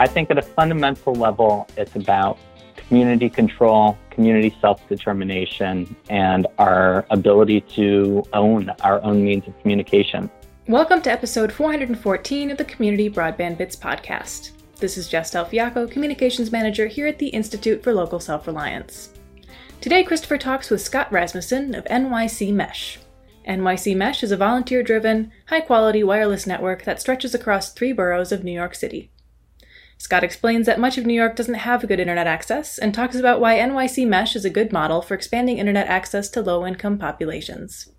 I think at a fundamental level, it's about community control, community self determination, and our ability to own our own means of communication. Welcome to episode 414 of the Community Broadband Bits podcast. This is Jess Del Fiacco, Communications Manager here at the Institute for Local Self Reliance. Today, Christopher talks with Scott Rasmussen of NYC Mesh. NYC Mesh is a volunteer driven, high quality wireless network that stretches across three boroughs of New York City. Scott explains that much of New York doesn't have good internet access and talks about why NYC Mesh is a good model for expanding internet access to low income populations.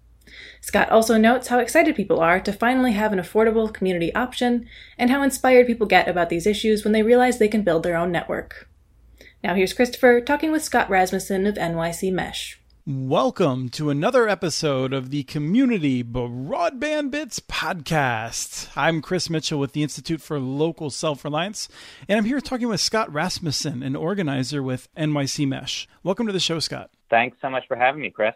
Scott also notes how excited people are to finally have an affordable community option and how inspired people get about these issues when they realize they can build their own network. Now here's Christopher talking with Scott Rasmussen of NYC Mesh. Welcome to another episode of the Community Broadband Bits podcast. I'm Chris Mitchell with the Institute for Local Self Reliance, and I'm here talking with Scott Rasmussen, an organizer with NYC Mesh. Welcome to the show, Scott. Thanks so much for having me, Chris.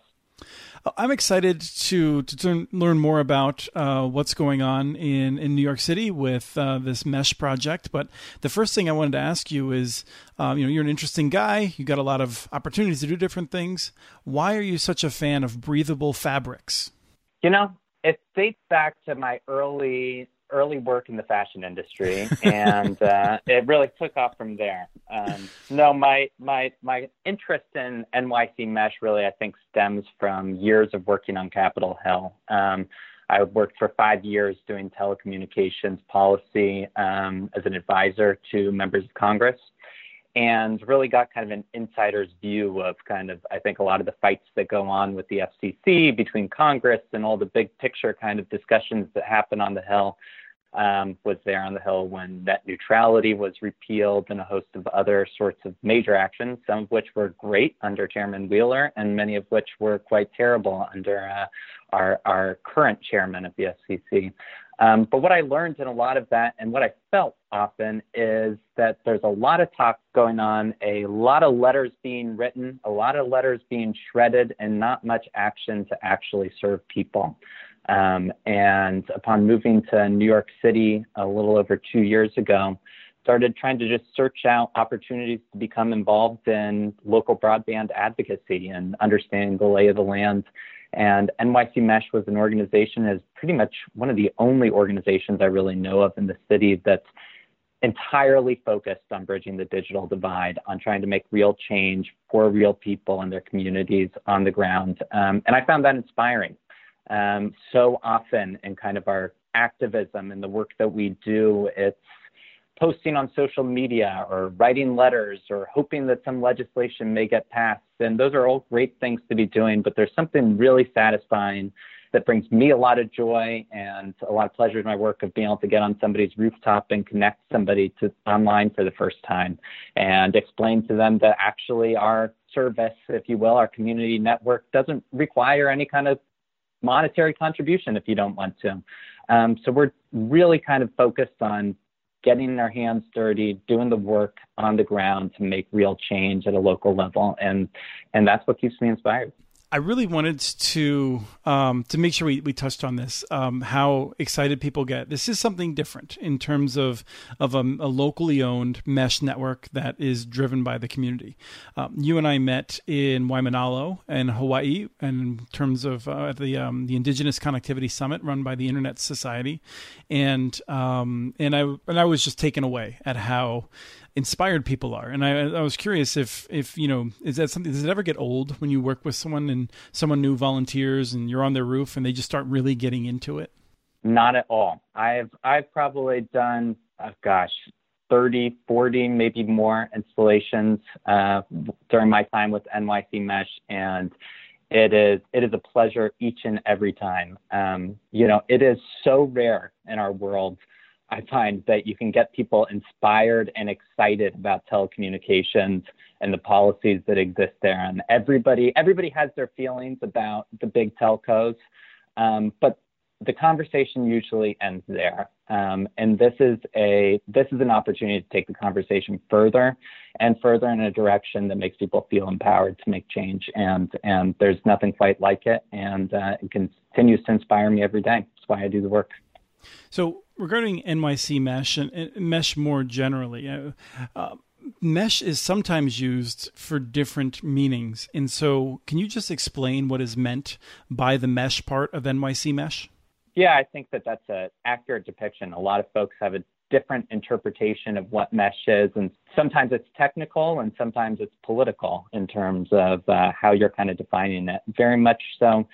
I'm excited to to turn, learn more about uh, what's going on in, in New York City with uh, this mesh project. But the first thing I wanted to ask you is, um, you know, you're an interesting guy. You got a lot of opportunities to do different things. Why are you such a fan of breathable fabrics? You know, it dates back to my early early work in the fashion industry, and uh, it really took off from there. Um, no, my my my interest in NYC Mesh really, I think, stems from years of working on Capitol Hill. Um, I worked for five years doing telecommunications policy um, as an advisor to members of Congress and really got kind of an insider's view of kind of, I think, a lot of the fights that go on with the FCC between Congress and all the big picture kind of discussions that happen on the Hill um, was there on the Hill when net neutrality was repealed and a host of other sorts of major actions, some of which were great under Chairman Wheeler and many of which were quite terrible under uh, our, our current chairman of the FCC. Um, but what I learned in a lot of that and what I felt often is that there's a lot of talk going on, a lot of letters being written, a lot of letters being shredded, and not much action to actually serve people. Um, and upon moving to New York City a little over two years ago, started trying to just search out opportunities to become involved in local broadband advocacy and understanding the lay of the land. And NYC Mesh was an organization, is pretty much one of the only organizations I really know of in the city that's entirely focused on bridging the digital divide, on trying to make real change for real people and their communities on the ground. Um, and I found that inspiring um, so often in kind of our activism and the work that we do, it's posting on social media or writing letters or hoping that some legislation may get passed. And those are all great things to be doing, but there's something really satisfying that brings me a lot of joy and a lot of pleasure in my work of being able to get on somebody's rooftop and connect somebody to online for the first time and explain to them that actually our service, if you will, our community network doesn't require any kind of monetary contribution if you don't want to. Um, so we're really kind of focused on getting our hands dirty, doing the work on the ground to make real change at a local level, and and that's what keeps me inspired. I really wanted to um, to make sure we, we touched on this. Um, how excited people get. This is something different in terms of of a, a locally owned mesh network that is driven by the community. Um, you and I met in Waimanalo in Hawaii, and in terms of uh, the um, the Indigenous Connectivity Summit run by the Internet Society, and um, and I and I was just taken away at how inspired people are. And I, I was curious if, if, you know, is that something, does it ever get old when you work with someone and someone new volunteers and you're on their roof and they just start really getting into it? Not at all. I've, I've probably done, oh gosh, 30, 40, maybe more installations uh, during my time with NYC Mesh. And it is it is a pleasure each and every time. Um, you know, it is so rare in our world I find that you can get people inspired and excited about telecommunications and the policies that exist there. And everybody, everybody has their feelings about the big telcos, um, but the conversation usually ends there. Um, and this is a this is an opportunity to take the conversation further and further in a direction that makes people feel empowered to make change. And and there's nothing quite like it, and uh, it continues to inspire me every day. That's why I do the work. So regarding NYC Mesh and, Mesh more generally, uh, uh, Mesh is sometimes used for different meanings. And so, can you just explain what is meant by the mesh part of NYC Mesh? Yeah, I think that that's an accurate depiction. A lot of folks have a different interpretation of what mesh is, and sometimes it's technical and sometimes it's political in terms of uh, how you're kind of defining it. Very much so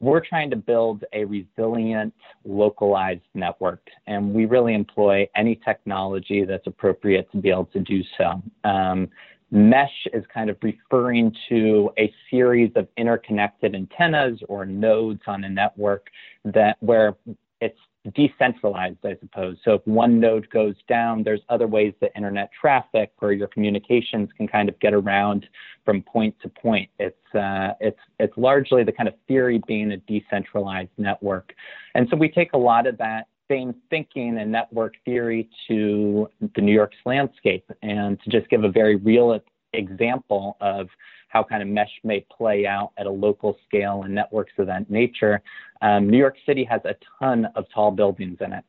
we're trying to build a resilient, localized network, and we really employ any technology that's appropriate to be able to do so. Um, mesh is kind of referring to a series of interconnected antennas or nodes on a network that where it's decentralized, I suppose. So if one node goes down, there's other ways that internet traffic or your communications can kind of get around from point to point. It's uh, it's it's largely the kind of theory being a decentralized network, and so we take a lot of that same thinking and network theory to the New York's landscape, and to just give a very real example of how kind of mesh may play out at a local scale and networks of that nature. Um, New York City has a ton of tall buildings in it.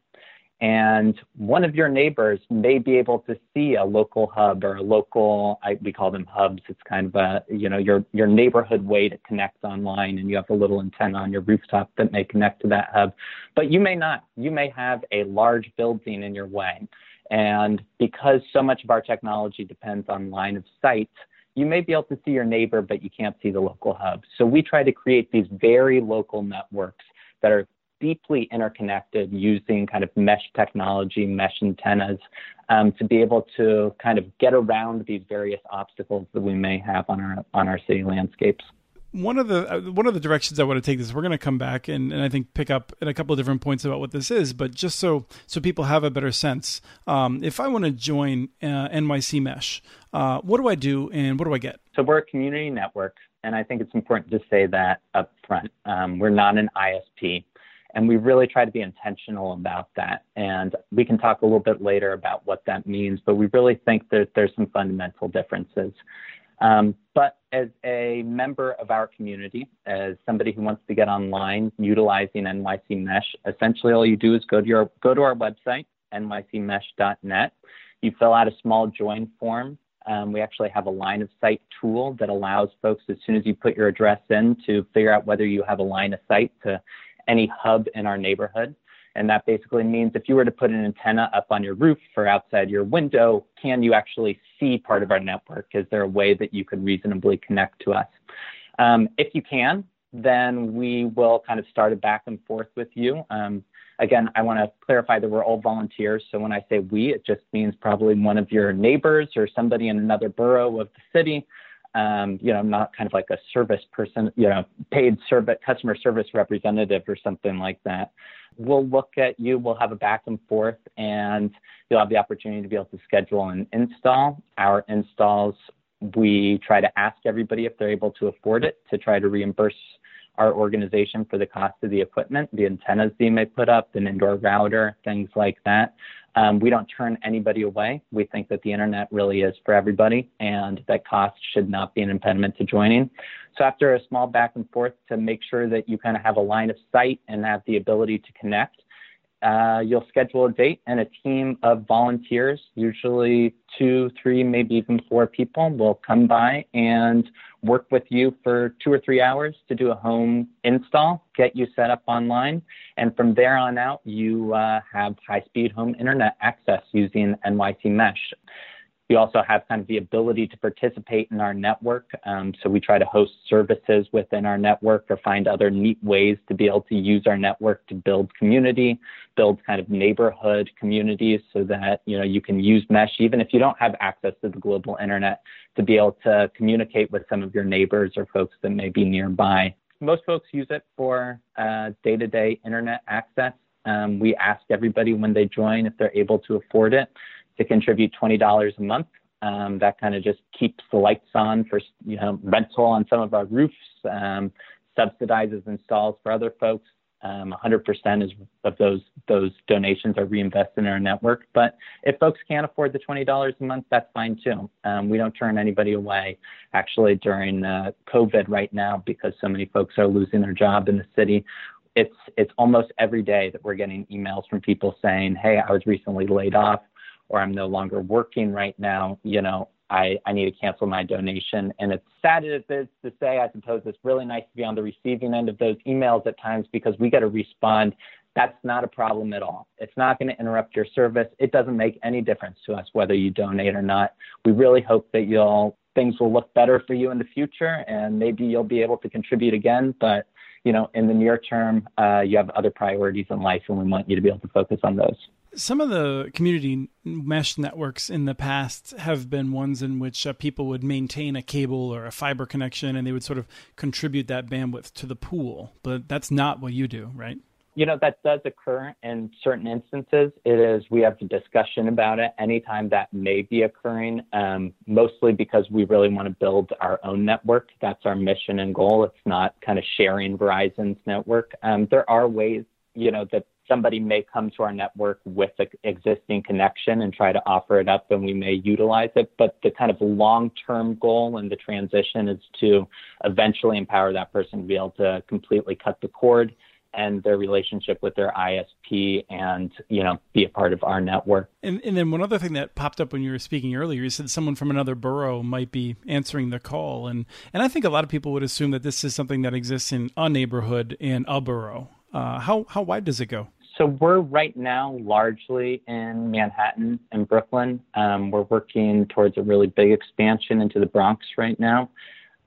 And one of your neighbors may be able to see a local hub or a local, I, we call them hubs. It's kind of a, you know, your, your neighborhood way to connect online and you have a little antenna on your rooftop that may connect to that hub. But you may not. You may have a large building in your way. And because so much of our technology depends on line of sight, you may be able to see your neighbor, but you can't see the local hub. So we try to create these very local networks that are deeply interconnected using kind of mesh technology, mesh antennas, um, to be able to kind of get around these various obstacles that we may have on our on our city landscapes one of the uh, one of the directions I want to take this, we're going to come back and, and I think pick up at a couple of different points about what this is. But just so so people have a better sense, um, if I want to join uh, NYC Mesh, uh, what do I do and what do I get? So we're a community network, and I think it's important to say that up front. Um, we're not an ISP, and we really try to be intentional about that. And we can talk a little bit later about what that means, but we really think that there's some fundamental differences. Um, but as a member of our community, as somebody who wants to get online utilizing NYC Mesh, essentially all you do is go to your go to our website, nycmesh.net. You fill out a small join form. Um, we actually have a line of sight tool that allows folks, as soon as you put your address in, to figure out whether you have a line of sight to any hub in our neighborhood. And that basically means if you were to put an antenna up on your roof or outside your window, can you actually see part of our network? Is there a way that you could reasonably connect to us? Um, if you can, then we will kind of start a back and forth with you. Um, again, I want to clarify that we're all volunteers. So when I say we, it just means probably one of your neighbors or somebody in another borough of the city. Um, you know, not kind of like a service person, you know, paid service customer service representative or something like that we'll look at you, we'll have a back and forth, and you'll have the opportunity to be able to schedule an install. Our installs, we try to ask everybody if they're able to afford it to try to reimburse our organization for the cost of the equipment, the antennas they may put up, an indoor router, things like that. Um, we don't turn anybody away. We think that the internet really is for everybody and that cost should not be an impediment to joining. So after a small back and forth to make sure that you kind of have a line of sight and have the ability to connect, uh, you'll schedule a date and a team of volunteers, usually two, three, maybe even four people, will come by and work with you for two or three hours to do a home install, get you set up online, and from there on out, you uh, have high speed home internet access using NYC Mesh. We also have kind of the ability to participate in our network. Um, so we try to host services within our network or find other neat ways to be able to use our network to build community, build kind of neighborhood communities so that, you know, you can use mesh even if you don't have access to the global internet to be able to communicate with some of your neighbors or folks that may be nearby. Most folks use it for uh, day-to-day internet access. Um, we ask everybody when they join if they're able to afford it to contribute $20 a month. Um, that kind of just keeps the lights on for you know rental on some of our roofs, um, subsidizes installs for other folks. Um, 100% is, of those those donations are reinvested in our network. But if folks can't afford the $20 a month, that's fine too. Um, we don't turn anybody away. Actually, during uh, COVID right now, because so many folks are losing their job in the city, it's it's almost every day that we're getting emails from people saying, "Hey, I was recently laid off, or I'm no longer working right now. You know, I, I need to cancel my donation. And it's sad as it is to say, I suppose it's really nice to be on the receiving end of those emails at times because we got to respond. That's not a problem at all. It's not going to interrupt your service. It doesn't make any difference to us whether you donate or not. We really hope that you'll things will look better for you in the future and maybe you'll be able to contribute again. But you know, in the near term, uh, you have other priorities in life, and we want you to be able to focus on those. Some of the community mesh networks in the past have been ones in which uh, people would maintain a cable or a fiber connection and they would sort of contribute that bandwidth to the pool. But that's not what you do, right? You know, that does occur in certain instances. It is, we have a discussion about it anytime that may be occurring, um, mostly because we really want to build our own network. That's our mission and goal. It's not kind of sharing Verizon's network. Um, there are ways, you know, that somebody may come to our network with an existing connection and try to offer it up and we may utilize it. But the kind of long term goal and the transition is to eventually empower that person to be able to completely cut the cord and their relationship with their ISP and, you know, be a part of our network. And, and then one other thing that popped up when you were speaking earlier, you said someone from another borough might be answering the call. And, and I think a lot of people would assume that this is something that exists in a neighborhood in a borough. Uh, how, how wide does it go? So we're right now largely in Manhattan and Brooklyn. Um, we're working towards a really big expansion into the Bronx right now.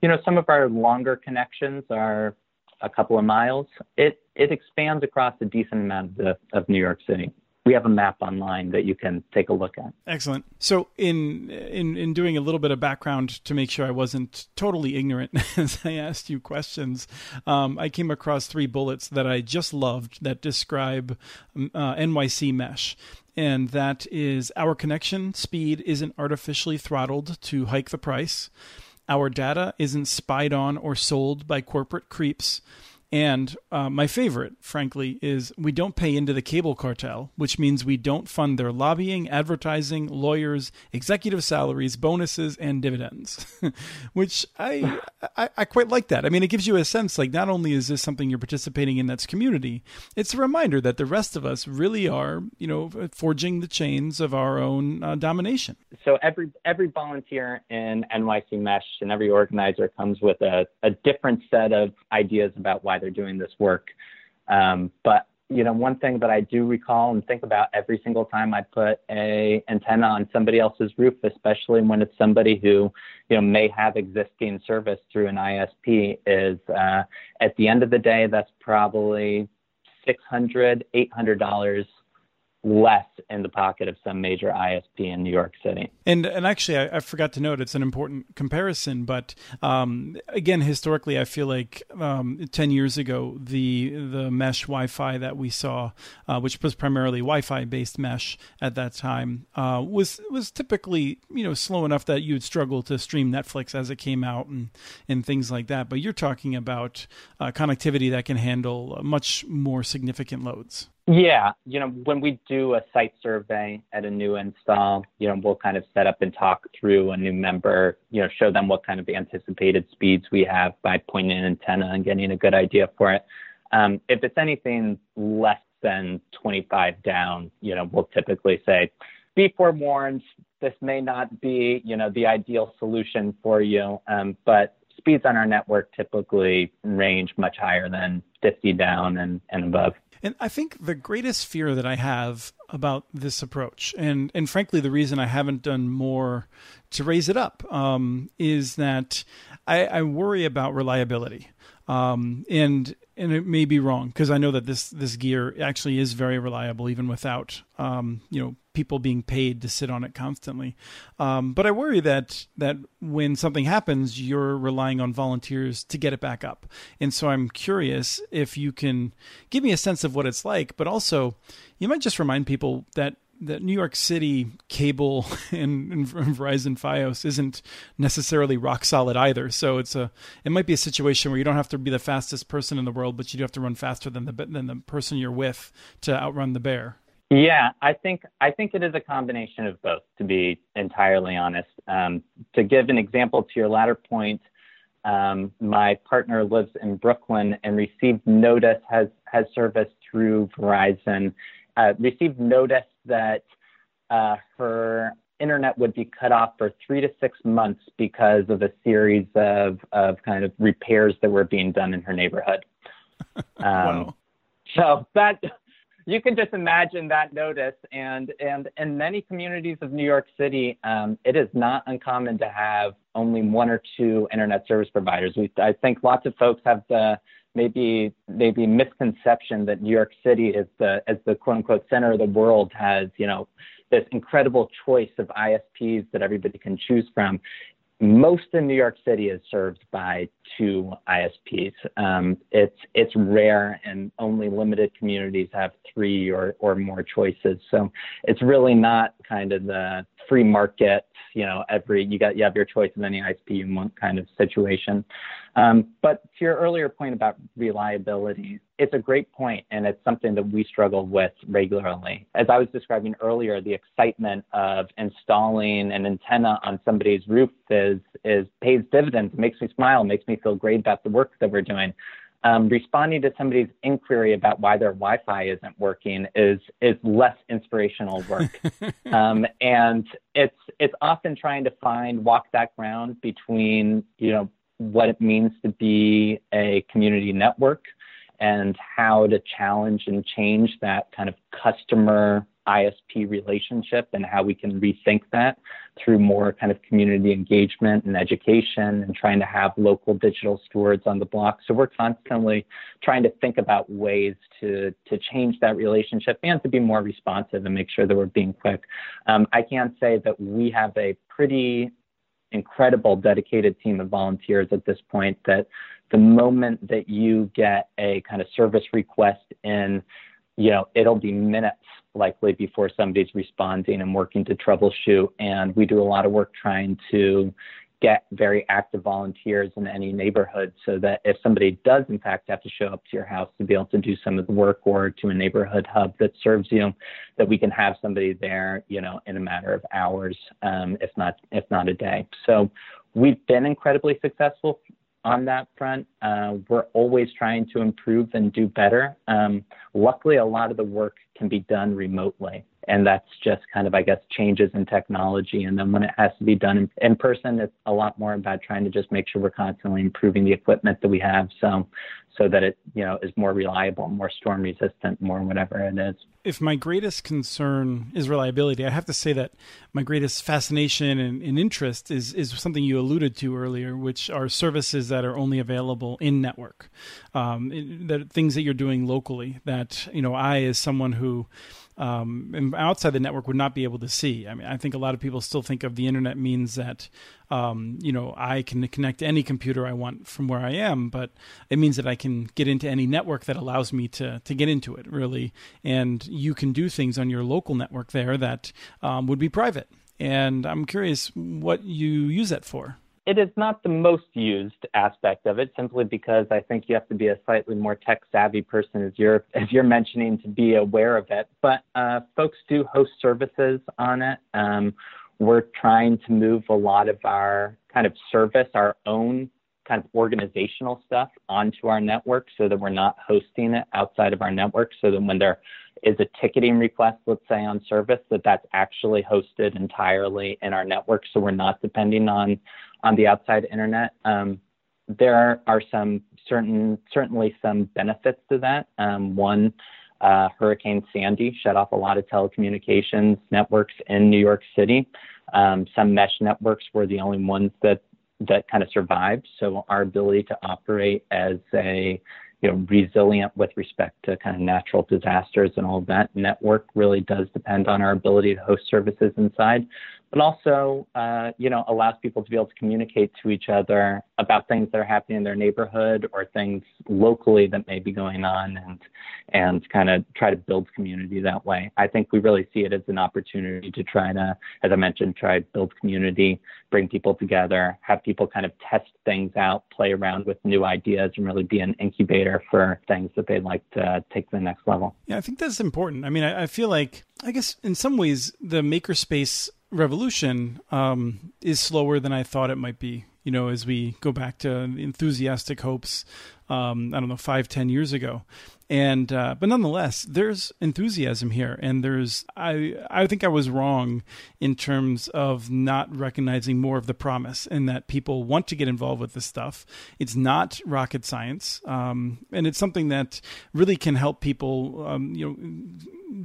You know, some of our longer connections are a couple of miles. It it expands across a decent amount of, the, of New York City we have a map online that you can take a look at. Excellent. So, in in in doing a little bit of background to make sure I wasn't totally ignorant as I asked you questions, um, I came across three bullets that I just loved that describe um, uh, NYC Mesh. And that is our connection speed isn't artificially throttled to hike the price. Our data isn't spied on or sold by corporate creeps and uh, my favorite, frankly, is we don't pay into the cable cartel, which means we don't fund their lobbying, advertising, lawyers, executive salaries, bonuses, and dividends. which I, I, I quite like that. I mean, it gives you a sense like not only is this something you're participating in that's community, it's a reminder that the rest of us really are, you know, forging the chains of our own uh, domination. So every every volunteer in NYC Mesh and every organizer comes with a, a different set of ideas about why they're doing this work. Um, but you know, one thing that I do recall and think about every single time I put a antenna on somebody else's roof, especially when it's somebody who, you know, may have existing service through an ISP, is uh, at the end of the day, that's probably six hundred, eight hundred dollars less in the pocket of some major ISP in New York City. And and actually, I, I forgot to note it's an important comparison. But um, again, historically, I feel like um, ten years ago, the the mesh Wi-Fi that we saw, uh, which was primarily Wi-Fi based mesh at that time, uh, was was typically you know slow enough that you'd struggle to stream Netflix as it came out and and things like that. But you're talking about uh, connectivity that can handle much more significant loads. Yeah, you know, when we do a site survey at a new install, you know, we'll kind of set up and talk through a new member, you know, show them what kind of anticipated speeds we have by pointing an antenna and getting a good idea for it. Um, if it's anything less than 25 down, you know, we'll typically say, be forewarned, this may not be, you know, the ideal solution for you, um, but speeds on our network typically range much higher than 50 down and, and above. And I think the greatest fear that I have about this approach, and and frankly, the reason I haven't done more to raise it up, um, is that I, I, worry about reliability. Um, and and it may be wrong because I know that this this gear actually is very reliable even without um, you know people being paid to sit on it constantly. Um, but I worry that that when something happens, you're relying on volunteers to get it back up. And so I'm curious if you can give me a sense of what it's like, but also you might just remind people that that New York City cable and, and, Verizon FiOS isn't necessarily rock solid either. So it's a it might be a situation where you don't have to be the fastest person in the world, but you do have to run faster than the than the person you're with to outrun the bear. Yeah, I think I think it is a combination of both. To be entirely honest, um, to give an example to your latter point, Um, my partner lives in Brooklyn and received notice has has service through Verizon. Uh, received notice that uh, her internet would be cut off for three to six months because of a series of of kind of repairs that were being done in her neighborhood. Um, wow. So that you can just imagine that notice. And and in many communities of New York City, um, it is not uncommon to have only one or two internet service providers. We, I think lots of folks have the maybe maybe misconception that New York City is the as the quote unquote center of the world has you know this incredible choice of ISPs that everybody can choose from most of New York City is served by two ISPs. Um, it's it's rare, and only limited communities have three or or more choices. So it's really not kind of the free market. You know, every you got you have your choice of any ISP you want kind of situation. Um, but to your earlier point about reliability, it's a great point, and it's something that we struggle with regularly. As I was describing earlier, the excitement of installing an antenna on somebody's roof is is pays dividends. Makes me smile, makes me feel great about the work that we're doing. Um, responding to somebody's inquiry about why their Wi-Fi isn't working is is less inspirational work, um, and it's it's often trying to find walk that ground between you know what it means to be a community network and how to challenge and change that kind of customer ISP relationship and how we can rethink that through more kind of community engagement and education and trying to have local digital stewards on the block. So we're constantly trying to think about ways to to change that relationship and to be more responsive and make sure that we're being quick. Um, I can say that we have a pretty incredible dedicated team of volunteers at this point that the moment that you get a kind of service request in, you know, it'll be minutes likely before somebody's responding and working to troubleshoot. And we do a lot of work trying to get very active volunteers in any neighborhood so that if somebody does in fact have to show up to your house to be able to do some of the work or to a neighborhood hub that serves you that we can have somebody there you know in a matter of hours um, if not if not a day so we've been incredibly successful on that front. Uh, we're always trying to improve and do better. Um, luckily, a lot of the work can be done remotely and that's just kind of i guess changes in technology. And then when it has to be done in, in, person it's a lot more about trying to just make sure we're constantly improving the equipment that we have so so that it you know is more reliable more storm resistant more whatever it is. If my greatest concern is reliability i have to say that my greatest fascination and, and interest is is something you alluded to earlier which are services that are only available in network. Um, that things that you're doing locally that you know i as someone who um, outside the network would not be able to see. I mean, I think a lot of people still think of the internet means that um, you know I can connect any computer I want from where I am, but it means that I can get into any network that allows me to to get into it really, and you can do things on your local network there that um, would be private. And I'm curious what you use that for it is not the most used aspect of it simply because I think you have to be a slightly more tech savvy person as you're as you're mentioning to be aware of it. But uh, folks do host services on it. Um, we're trying to move a lot of our kind of service, our own kind of organizational stuff onto our network so that we're not hosting it outside of our network so that when there is a ticketing request, let's say on service, that that's actually hosted entirely in our network so we're not depending on on the outside internet. Um, there are some certain certainly some benefits to that. Um, one, uh, Hurricane Sandy shut off a lot of telecommunications networks in New York City. Um, some mesh networks were the only ones that that kind of survived. So our ability to operate as a you know, resilient with respect to kind of natural disasters and all of that network really does depend on our ability to host services inside but also, uh, you know, allows people to be able to communicate to each other about things that are happening in their neighborhood or things locally that may be going on, and and kind of try to build community that way. I think we really see it as an opportunity to try to, as I mentioned, try to build community, bring people together, have people kind of test things out, play around with new ideas, and really be an incubator for things that they'd like to take to the next level. Yeah, I think that's important. I mean, I, I feel like, I guess in some ways, the makerspace revolution um, is slower than I thought it might be. you know, as we go back to enthusiastic hopes, um, I don't know, five, ten years ago. And uh, but nonetheless, there's enthusiasm here, and there's I I think I was wrong in terms of not recognizing more of the promise, and that people want to get involved with this stuff. It's not rocket science, um, and it's something that really can help people, um, you know,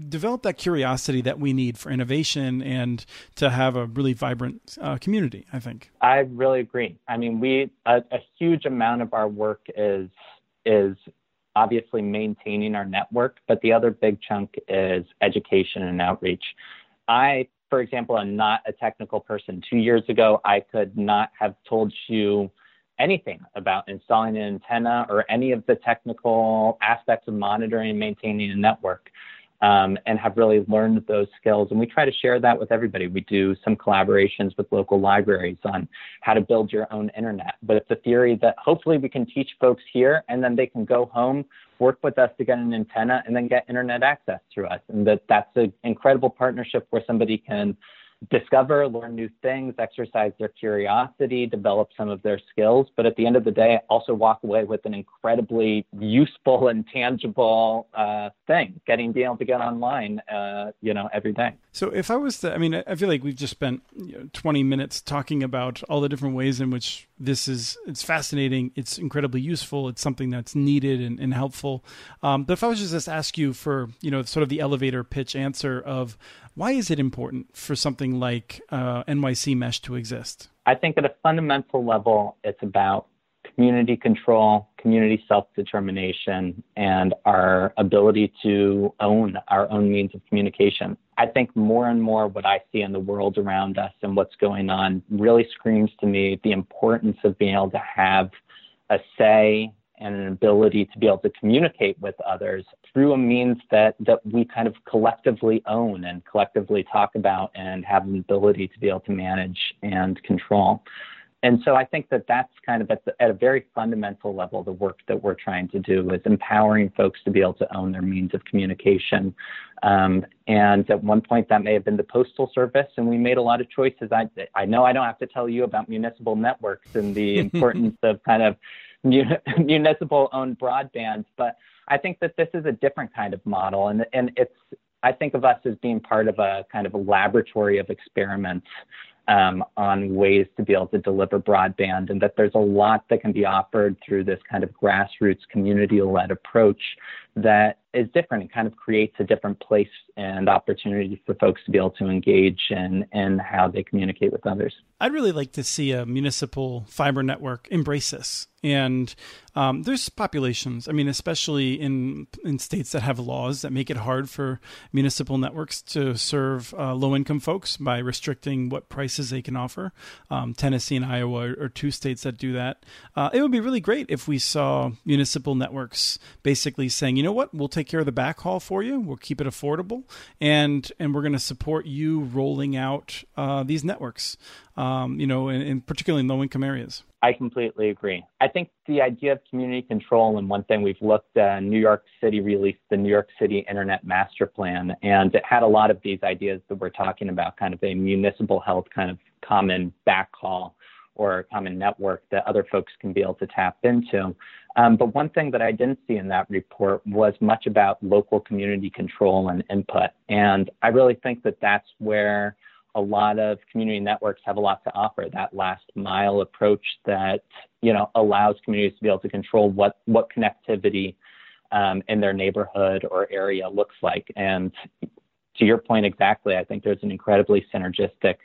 develop that curiosity that we need for innovation and to have a really vibrant uh, community. I think I really agree. I mean, we a, a huge amount of our work is is obviously maintaining our network, but the other big chunk is education and outreach. I, for example, am not a technical person. Two years ago, I could not have told you anything about installing an antenna or any of the technical aspects of monitoring and maintaining a network um, and have really learned those skills. And we try to share that with everybody. We do some collaborations with local libraries on how to build your own internet. But it's a theory that hopefully we can teach folks here and then they can go home, work with us to get an antenna, and then get internet access through us. And that that's an incredible partnership where somebody can discover, learn new things, exercise their curiosity, develop some of their skills, but at the end of the day, also walk away with an incredibly useful and tangible uh, thing, getting being able to get online, uh, you know, every day. So if I was to, I mean, I feel like we've just spent you know, 20 minutes talking about all the different ways in which this is, it's fascinating, it's incredibly useful, it's something that's needed and, and helpful. Um, but if I was just to ask you for, you know, sort of the elevator pitch answer of why is it important for something like uh, NYC Mesh to exist? I think at a fundamental level, it's about community control, community self determination, and our ability to own our own means of communication. I think more and more what I see in the world around us and what's going on really screams to me the importance of being able to have a say and an ability to be able to communicate with others through a means that, that we kind of collectively own and collectively talk about and have an ability to be able to manage and control. And so I think that that's kind of at, the, at a very fundamental level the work that we're trying to do is empowering folks to be able to own their means of communication. Um, and at one point that may have been the postal service, and we made a lot of choices. I I know I don't have to tell you about municipal networks and the importance of kind of municipal owned broadband, but I think that this is a different kind of model, and and it's I think of us as being part of a kind of a laboratory of experiments um, on ways to be able to deliver broadband, and that there's a lot that can be offered through this kind of grassroots community-led approach that is different and kind of creates a different place and opportunity for folks to be able to engage in, in how they communicate with others. I'd really like to see a municipal fiber network embrace this. And um, there's populations, I mean, especially in in states that have laws that make it hard for municipal networks to serve uh, low income folks by restricting what prices they can offer. Um, Tennessee and Iowa are, are, two states that do that. Uh, it would be really great if we saw municipal networks basically saying, you know what, we'll take care of the backhaul for you, we'll keep it affordable, and and we're going to support you rolling out uh, these networks um, you know, in, in particularly in low income areas. I completely agree. I think the idea of community control, and one thing we've looked at, New York City released the New York City Internet Master Plan, and it had a lot of these ideas that we're talking about, kind of a municipal health kind of common backhaul or a common network that other folks can be able to tap into. Um, but one thing that I didn't see in that report was much about local community control and input. And I really think that that's where a lot of community networks have a lot to offer. That last mile approach that you know allows communities to be able to control what what connectivity um, in their neighborhood or area looks like. And to your point exactly, I think there's an incredibly synergistic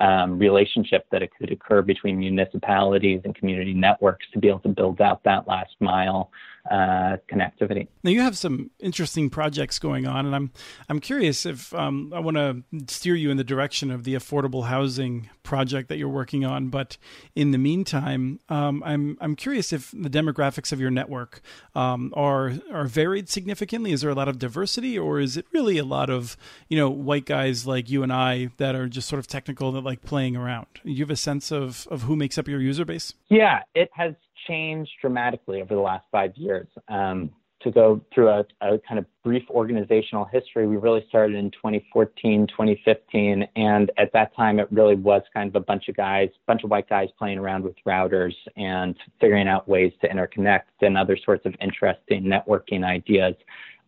um, relationship that it could occur between municipalities and community networks to be able to build out that last mile uh, connectivity. Now you have some interesting projects going on, and I'm I'm curious if um, I want to steer you in the direction of the affordable housing project that you're working on. But in the meantime, um, I'm I'm curious if the demographics of your network um, are are varied significantly. Is there a lot of diversity, or is it really a lot of you know white guys like you and I that are just sort of technical that like playing around? You have a sense of of who makes up your user base? Yeah, it has changed dramatically over the last five years. Um, to go through a, a, kind of brief organizational history, we really started in 2014, 2015, and at that time it really was kind of a bunch of guys, bunch of white guys playing around with routers and figuring out ways to interconnect and other sorts of interesting networking ideas.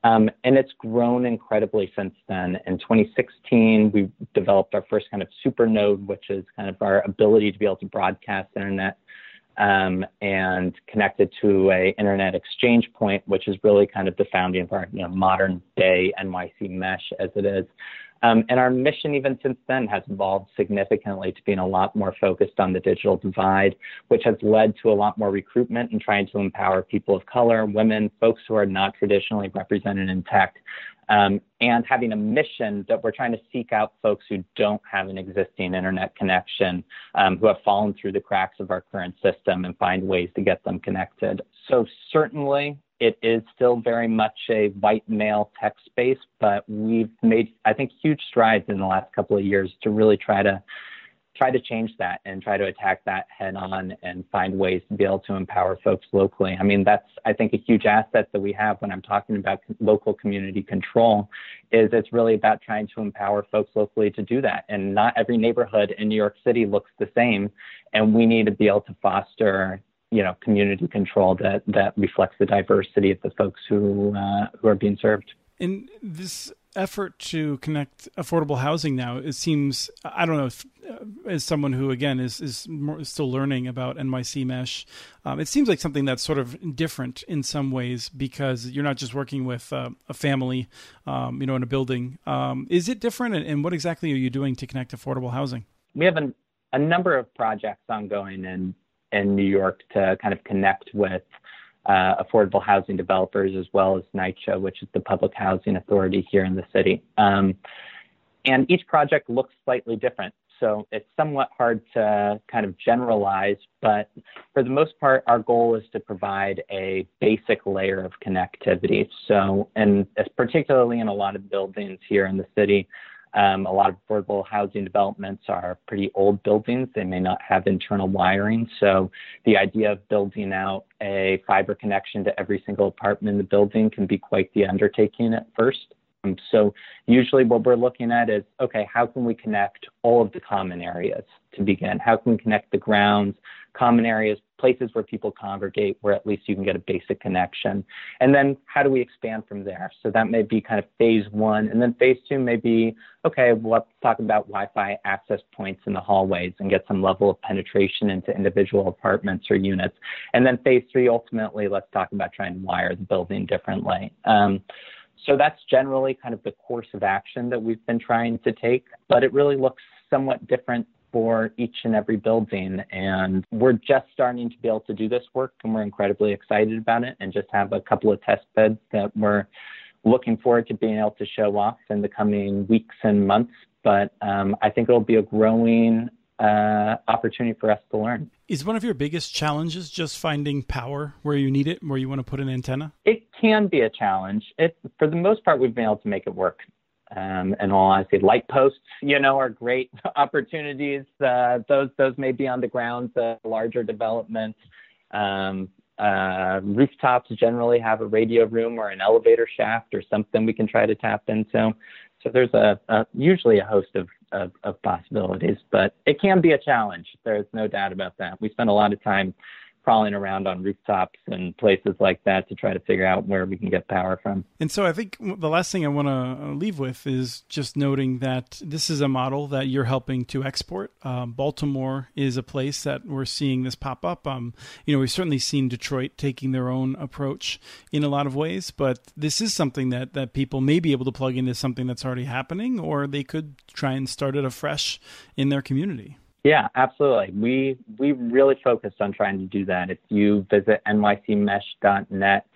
Um, and it's grown incredibly since then. In 2016, we developed our first kind of super node, which is kind of our ability to be able to broadcast internet um, and connected to a internet exchange point, which is really kind of the founding of our you know, modern day NYC mesh as it is. Um, and our mission, even since then, has evolved significantly to being a lot more focused on the digital divide, which has led to a lot more recruitment and trying to empower people of color, women, folks who are not traditionally represented in tech, um, and having a mission that we're trying to seek out folks who don't have an existing internet connection, um, who have fallen through the cracks of our current system, and find ways to get them connected. So, certainly, it is still very much a white male tech space, but we've made, I think, huge strides in the last couple of years to really try to try to change that and try to attack that head on and find ways to be able to empower folks locally. I mean, that's I think a huge asset that we have when I'm talking about local community control is it's really about trying to empower folks locally to do that. And not every neighborhood in New York City looks the same, and we need to be able to foster you know community control that that reflects the diversity of the folks who uh, who are being served. In this effort to connect affordable housing now, it seems I don't know if uh, as someone who again is is more, still learning about NYC Mesh, um, it seems like something that's sort of different in some ways because you're not just working with uh, a family, um, you know, in a building. Um, is it different, and, and what exactly are you doing to connect affordable housing? We have an, a number of projects ongoing, and in New York to kind of connect with uh, affordable housing developers as well as NYCHA, which is the public housing authority here in the city. Um, and each project looks slightly different. So it's somewhat hard to kind of generalize, but for the most part, our goal is to provide a basic layer of connectivity. So, and particularly in a lot of buildings here in the city, um, a lot of affordable housing developments are pretty old buildings. They may not have internal wiring. So the idea of building out a fiber connection to every single apartment in the building can be quite the undertaking at first. Um, so usually what we're looking at is, okay, how can we connect all of the common areas to begin? How can we connect the grounds, common areas, places where people congregate, where at least you can get a basic connection? And then how do we expand from there? So that may be kind of phase one. And then phase two may be, okay, well, let's talk about Wi-Fi access points in the hallways and get some level of penetration into individual apartments or units. And then phase three, ultimately, let's talk about trying to wire the building differently. Um, so that's generally kind of the course of action that we've been trying to take, but it really looks somewhat different for each and every building. And we're just starting to be able to do this work, and we're incredibly excited about it and just have a couple of test beds that we're looking forward to being able to show off in the coming weeks and months. But um, I think it'll be a growing uh, opportunity for us to learn. Is one of your biggest challenges just finding power where you need it, and where you want to put an antenna? It can be a challenge. It, for the most part, we've been able to make it work. Um, and all honesty, light posts, you know, are great opportunities. Uh, those those may be on the grounds of larger developments. Um, uh, rooftops generally have a radio room or an elevator shaft or something we can try to tap into. So there's a, a usually a host of, of, of possibilities, but it can be a challenge. There's no doubt about that. We spend a lot of time crawling around on rooftops and places like that to try to figure out where we can get power from. And so I think the last thing I want to leave with is just noting that this is a model that you're helping to export. Um, Baltimore is a place that we're seeing this pop up. Um, you know, we've certainly seen Detroit taking their own approach in a lot of ways, but this is something that, that people may be able to plug into something that's already happening, or they could try and start it afresh in their community. Yeah, absolutely. We we really focused on trying to do that. If you visit nycmesh.net,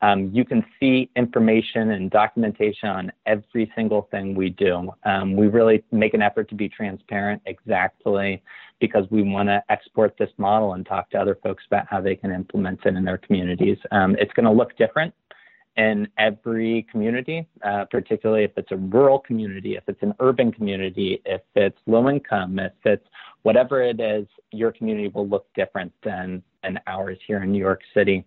um, you can see information and documentation on every single thing we do. Um, we really make an effort to be transparent exactly because we want to export this model and talk to other folks about how they can implement it in their communities. Um, it's going to look different in every community, uh, particularly if it's a rural community, if it's an urban community, if it's low income, if it's whatever it is, your community will look different than, than ours here in New York City.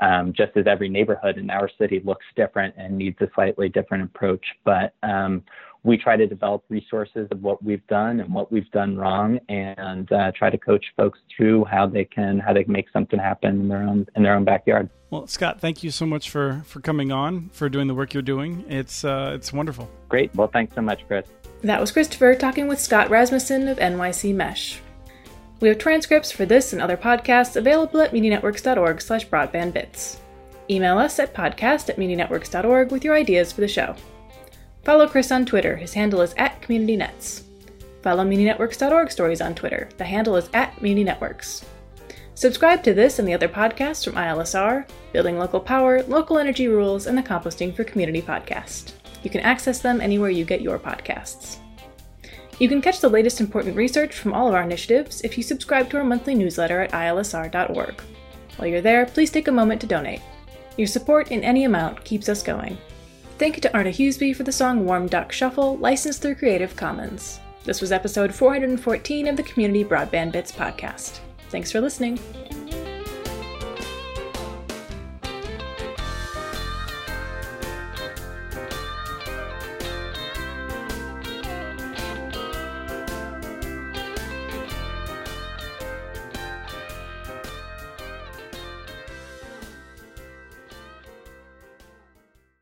Um, just as every neighborhood in our city looks different and needs a slightly different approach. But um, we try to develop resources of what we've done and what we've done wrong, and uh, try to coach folks through how they can how they can make something happen in their own in their own backyard. Well, Scott, thank you so much for for coming on for doing the work you're doing. It's uh, it's wonderful. Great. Well, thanks so much, Chris. That was Christopher talking with Scott Rasmussen of NYC Mesh. We have transcripts for this and other podcasts available at MuniNetworks.org slash broadbandbits. Email us at podcast at MuniNetworks.org with your ideas for the show. Follow Chris on Twitter. His handle is at CommunityNets. Follow MuniNetworks.org stories on Twitter. The handle is at MuniNetworks. Subscribe to this and the other podcasts from ILSR, Building Local Power, Local Energy Rules, and the Composting for Community podcast. You can access them anywhere you get your podcasts. You can catch the latest important research from all of our initiatives if you subscribe to our monthly newsletter at ilsr.org. While you're there, please take a moment to donate. Your support in any amount keeps us going. Thank you to Arne Huseby for the song Warm Duck Shuffle, licensed through Creative Commons. This was episode 414 of the Community Broadband Bits podcast. Thanks for listening.